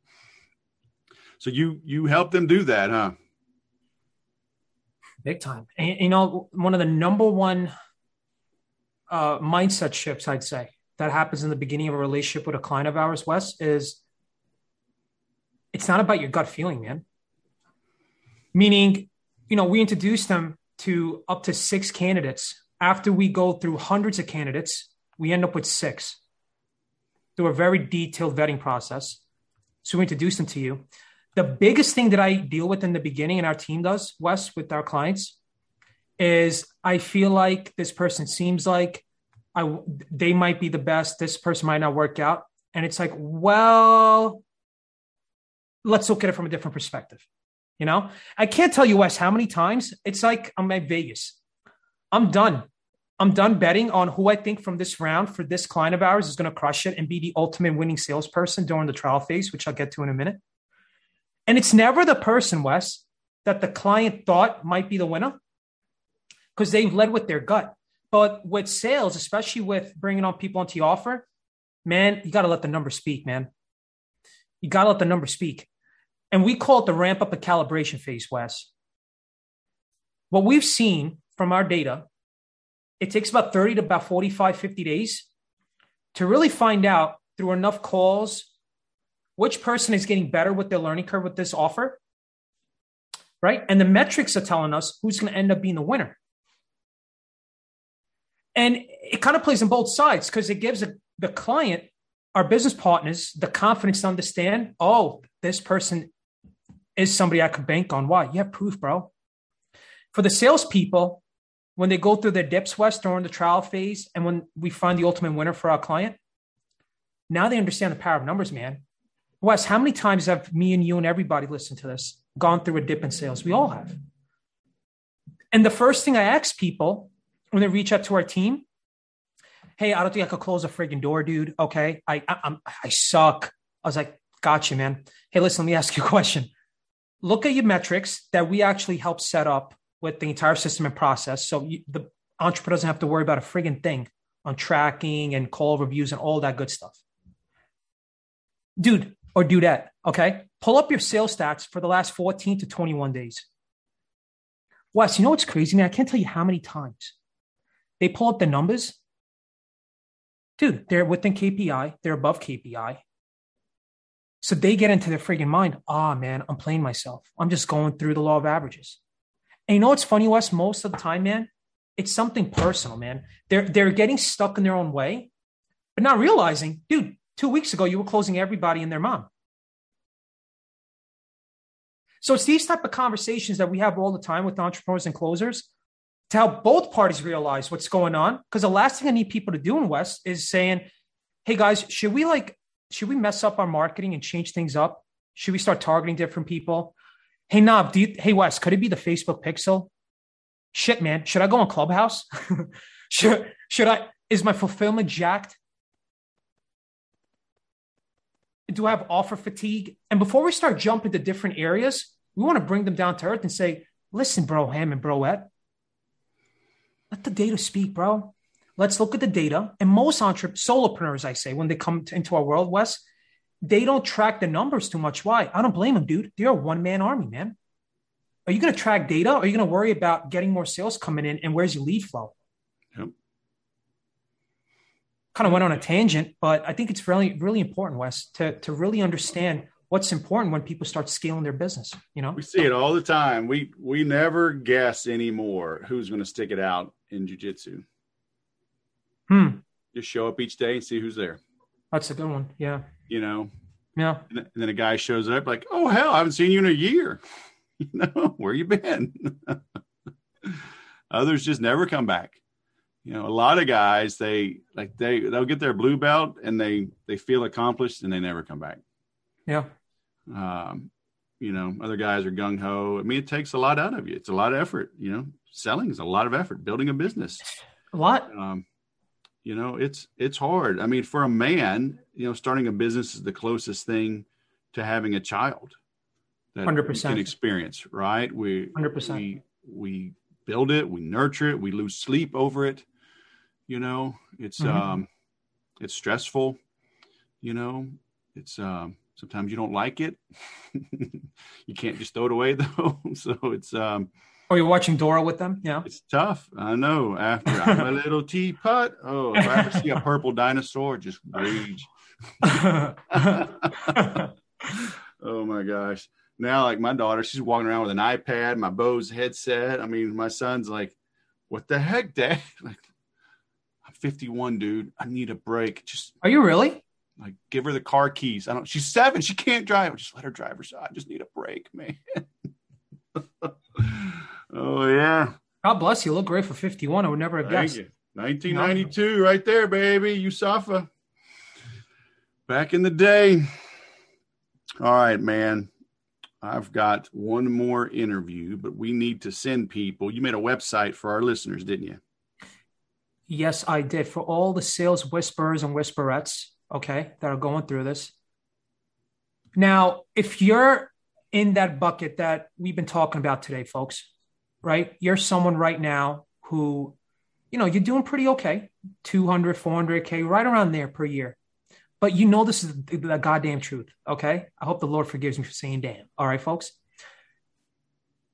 So you you help them do that, huh? Big time. And, you know, one of the number one uh, mindset shifts, I'd say, that happens in the beginning of a relationship with a client of ours, Wes, is it's not about your gut feeling, man. Meaning, you know, we introduce them to up to six candidates. After we go through hundreds of candidates, we end up with six through a very detailed vetting process. So we introduce them to you. The biggest thing that I deal with in the beginning and our team does, Wes, with our clients, is I feel like this person seems like I they might be the best. This person might not work out. And it's like, well, let's look at it from a different perspective. You know, I can't tell you, Wes, how many times it's like I'm at Vegas. I'm done. I'm done betting on who I think from this round for this client of ours is going to crush it and be the ultimate winning salesperson during the trial phase, which I'll get to in a minute. And it's never the person, Wes, that the client thought might be the winner because they've led with their gut. But with sales, especially with bringing on people into the offer, man, you got to let the number speak, man. You got to let the number speak. And we call it the ramp up and calibration phase, Wes. What we've seen from our data, it takes about 30 to about 45, 50 days to really find out through enough calls which person is getting better with their learning curve with this offer, right? And the metrics are telling us who's going to end up being the winner. And it kind of plays on both sides because it gives the client, our business partners, the confidence to understand, oh, this person is somebody I could bank on. Why? You have proof, bro. For the salespeople, when they go through their dips Wes during the trial phase, and when we find the ultimate winner for our client, now they understand the power of numbers, man. Wes, how many times have me and you and everybody listened to this gone through a dip in sales? We all have. And the first thing I ask people when they reach out to our team, hey, I don't think I could close a frigging door, dude. Okay, I I, I suck. I was like, gotcha, man. Hey, listen, let me ask you a question. Look at your metrics that we actually help set up with the entire system and process, so you, the entrepreneur doesn't have to worry about a frigging thing on tracking and call reviews and all that good stuff. Dude or do that. okay? Pull up your sales stats for the last 14 to 21 days. Wes, you know what's crazy, man? I can't tell you how many times they pull up the numbers. Dude, they're within KPI, they're above KPI. So they get into their friggin' mind, ah, oh, man, I'm playing myself. I'm just going through the law of averages. And you know what's funny, Wes? Most of the time, man, it's something personal, man. They're they're getting stuck in their own way, but not realizing, dude, two weeks ago you were closing everybody and their mom. So it's these type of conversations that we have all the time with entrepreneurs and closers to help both parties realize what's going on. Because the last thing I need people to do in Wes is saying, "Hey guys, should we like should we mess up our marketing and change things up? Should we start targeting different people? Hey Nav, do you, hey Wes, could it be the Facebook Pixel? Shit, man, should I go on Clubhouse? should should I? Is my fulfillment jacked? Do have offer fatigue? And before we start jumping to different areas, we want to bring them down to earth and say, "Listen, bro, Ham and Broette, let the data speak, bro. Let's look at the data. And most entrepreneurs, solopreneurs, I say, when they come to, into our world, Wes, they don't track the numbers too much. Why? I don't blame them, dude. They're a one man army, man. Are you going to track data? Are you going to worry about getting more sales coming in? And where's your lead flow? Yep. Kind of went on a tangent, but I think it's really, really important, Wes, to, to really understand what's important when people start scaling their business you know? We see it all the time. We we never guess anymore who's going to stick it out in jiu-jitsu. Hmm. Just show up each day and see who's there. That's a good one yeah. You know? Yeah. And then a guy shows up like oh hell i haven't seen you in a year. You know? Where you been? Others just never come back you know a lot of guys they like they they'll get their blue belt and they they feel accomplished and they never come back yeah um, you know, other guys are gung ho. I mean, it takes a lot out of you. It's a lot of effort. You know, selling is a lot of effort. Building a business, a lot. Um, you know, it's it's hard. I mean, for a man, you know, starting a business is the closest thing to having a child. Hundred percent experience, right? We hundred percent. We we build it, we nurture it, we lose sleep over it. You know, it's mm-hmm. um, it's stressful. You know, it's um, sometimes you don't like it. you can't just throw it away though. so it's um, Oh, you're watching Dora with them? Yeah. It's tough. I know. After I'm a little teapot. Oh, if I ever see a purple dinosaur, just rage. oh my gosh. Now, like my daughter, she's walking around with an iPad, my Bose headset. I mean, my son's like, what the heck, Dad? Like, 51, dude. I need a break. Just are you really? Like, give her the car keys. I don't. She's seven. She can't drive. Just let her drive her. I just need a break, man. Oh yeah. God bless you. Look great for 51. I would never have Thank guessed. You. 1992, right there, baby. Usafa. Back in the day. All right, man. I've got one more interview, but we need to send people. You made a website for our listeners, didn't you? Yes, I did. For all the sales whisperers and whisperettes, okay, that are going through this. Now, if you're in that bucket that we've been talking about today, folks, right? You're someone right now who, you know, you're doing pretty okay 200, 400K, right around there per year. But you know, this is the goddamn truth. Okay. I hope the Lord forgives me for saying damn. All right, folks.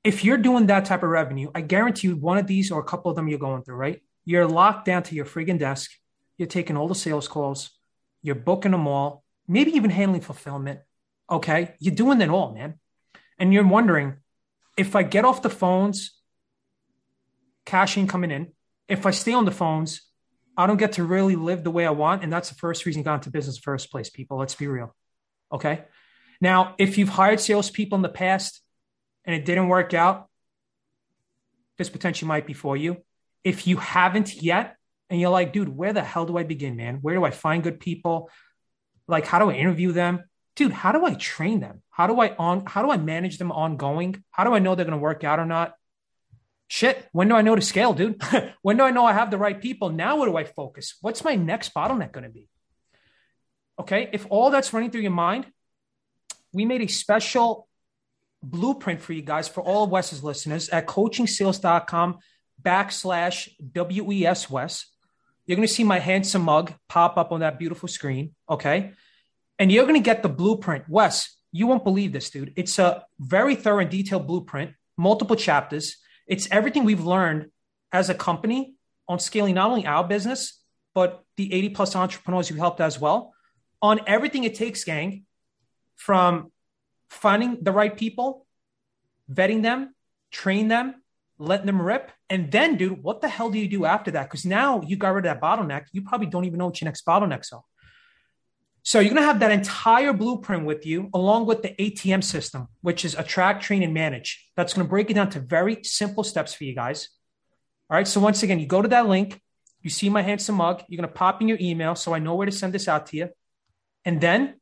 If you're doing that type of revenue, I guarantee you one of these or a couple of them you're going through, right? You're locked down to your friggin' desk. You're taking all the sales calls. You're booking them all, maybe even handling fulfillment. Okay. You're doing it all, man. And you're wondering if I get off the phones cashing coming in. If I stay on the phones, I don't get to really live the way I want. And that's the first reason I got into business first place, people. Let's be real. Okay. Now, if you've hired salespeople in the past and it didn't work out, this potentially might be for you. If you haven't yet, and you're like, dude, where the hell do I begin, man? Where do I find good people? Like, how do I interview them? Dude, how do I train them? How do I on how do I manage them ongoing? How do I know they're gonna work out or not? shit, when do I know to scale, dude? when do I know I have the right people? Now, what do I focus? What's my next bottleneck going to be? Okay. If all that's running through your mind, we made a special blueprint for you guys for all of Wes's listeners at coachingsales.com backslash WES Wes. You're going to see my handsome mug pop up on that beautiful screen. Okay. And you're going to get the blueprint. Wes, you won't believe this, dude. It's a very thorough and detailed blueprint, multiple chapters it's everything we've learned as a company on scaling not only our business, but the 80 plus entrepreneurs you helped as well on everything it takes, gang, from finding the right people, vetting them, train them, letting them rip. And then, dude, what the hell do you do after that? Because now you got rid of that bottleneck. You probably don't even know what your next bottlenecks are. So you're going to have that entire blueprint with you, along with the ATM system, which is attract, train, and manage. That's going to break it down to very simple steps for you guys. All right. So once again, you go to that link, you see my handsome mug, you're going to pop in your email so I know where to send this out to you. And then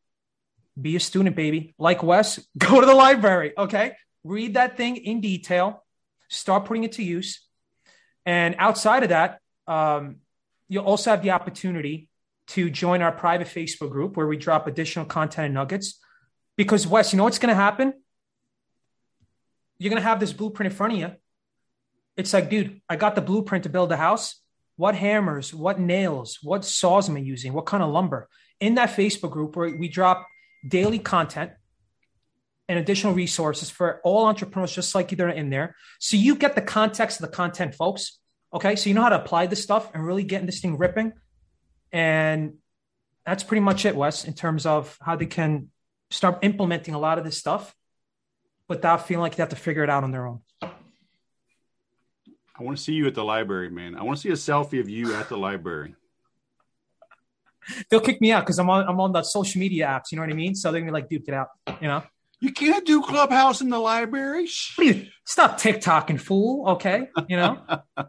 be a student, baby. Like Wes, go to the library. Okay. Read that thing in detail, start putting it to use. And outside of that, um, you'll also have the opportunity to join our private Facebook group where we drop additional content and nuggets. Because, Wes, you know what's going to happen? You're going to have this blueprint in front of you. It's like, dude, I got the blueprint to build a house. What hammers, what nails, what saws am I using? What kind of lumber? In that Facebook group where we drop daily content and additional resources for all entrepreneurs, just like you're in there. So you get the context of the content, folks. Okay. So you know how to apply this stuff and really getting this thing ripping. And that's pretty much it, Wes, in terms of how they can start implementing a lot of this stuff without feeling like they have to figure it out on their own. I want to see you at the library, man. I want to see a selfie of you at the library. They'll kick me out because I'm on I'm on the social media apps. You know what I mean? So they're gonna be like, "Dude, get out!" You know. You can't do Clubhouse in the library. Stop TikToking, fool. Okay, you know.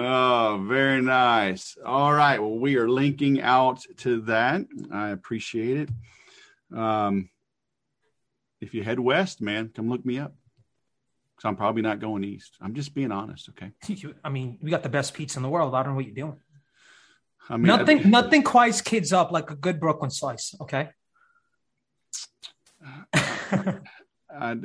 Oh, very nice. All right. Well, we are linking out to that. I appreciate it. Um, if you head west, man, come look me up. Because I'm probably not going east. I'm just being honest. Okay. I mean, we got the best pizza in the world. I don't know what you're doing. I mean, nothing, I, nothing quiets kids up like a good Brooklyn slice. Okay. I,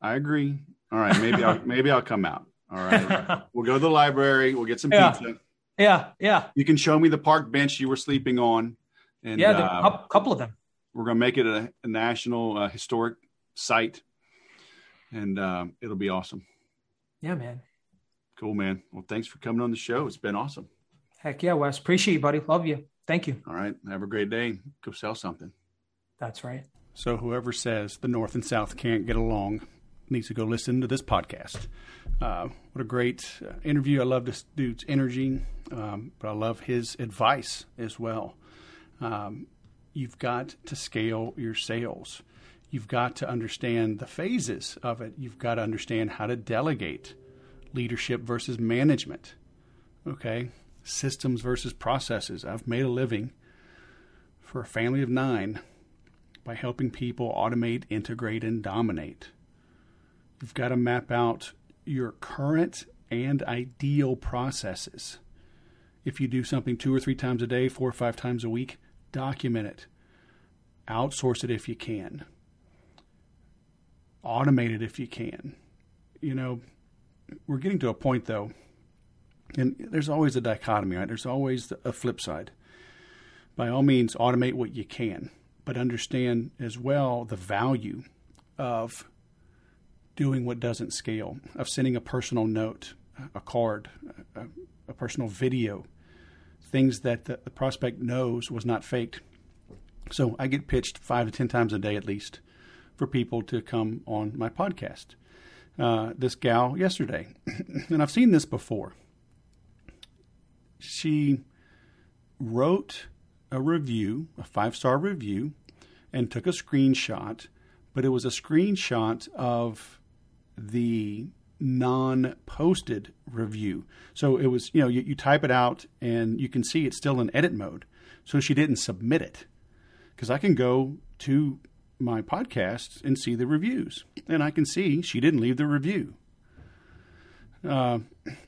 I agree. All right. Maybe I'll, maybe I'll come out. All right. we'll go to the library. We'll get some yeah. pizza. Yeah. Yeah. You can show me the park bench you were sleeping on. And, yeah, a uh, couple of them. We're going to make it a, a national uh, historic site, and uh, it'll be awesome. Yeah, man. Cool, man. Well, thanks for coming on the show. It's been awesome. Heck yeah, Wes. Appreciate you, buddy. Love you. Thank you. All right. Have a great day. Go sell something. That's right. So, whoever says the North and South can't get along needs to go listen to this podcast. Uh, what a great uh, interview. I love this dude's energy, um, but I love his advice as well. Um, you've got to scale your sales. You've got to understand the phases of it. You've got to understand how to delegate leadership versus management. Okay? Systems versus processes. I've made a living for a family of nine by helping people automate, integrate, and dominate. You've got to map out your current and ideal processes. If you do something two or three times a day, four or five times a week, document it. Outsource it if you can. Automate it if you can. You know, we're getting to a point though, and there's always a dichotomy, right? There's always a flip side. By all means, automate what you can, but understand as well the value of doing what doesn't scale, of sending a personal note, a card, a, a personal video, things that the, the, prospect knows was not faked. So I get pitched five to ten times a day at least for people to come on my podcast. Uh, this gal yesterday, and I've seen this before. She wrote a review, a five star review, and took a screenshot, but it was a screenshot of the non posted review. So it was, you know, you, you, type it out and you can see it's still in edit mode. So she didn't submit it because I can go to my podcast and see the reviews and I can see she didn't leave the review. Uh,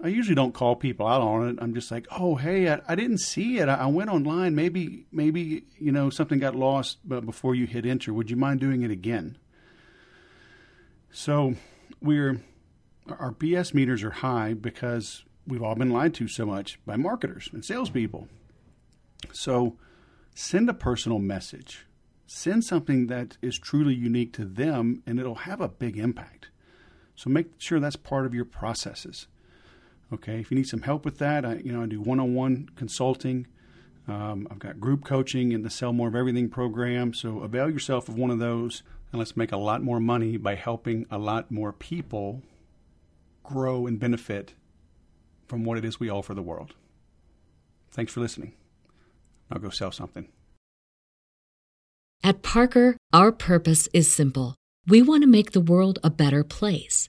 I usually don't call people out on it. I'm just like, oh, hey, I, I didn't see it. I, I, went online. Maybe, maybe you know something got lost but before you hit enter. Would you mind doing it again? So we're our BS meters are high because we've all been lied to so much by marketers and salespeople. So send a personal message. Send something that is truly unique to them and it'll have a big impact. So make sure that's part of your processes. Okay, if you need some help with that, I, you know, I do one-on-one consulting. Um, I've got group coaching in the Sell More of Everything program. So avail yourself of one of those and let's make a lot more money by helping a lot more people grow and benefit from what it is we offer the world. Thanks for listening. Now go sell something. At Parker, our purpose is simple. We want to make the world a better place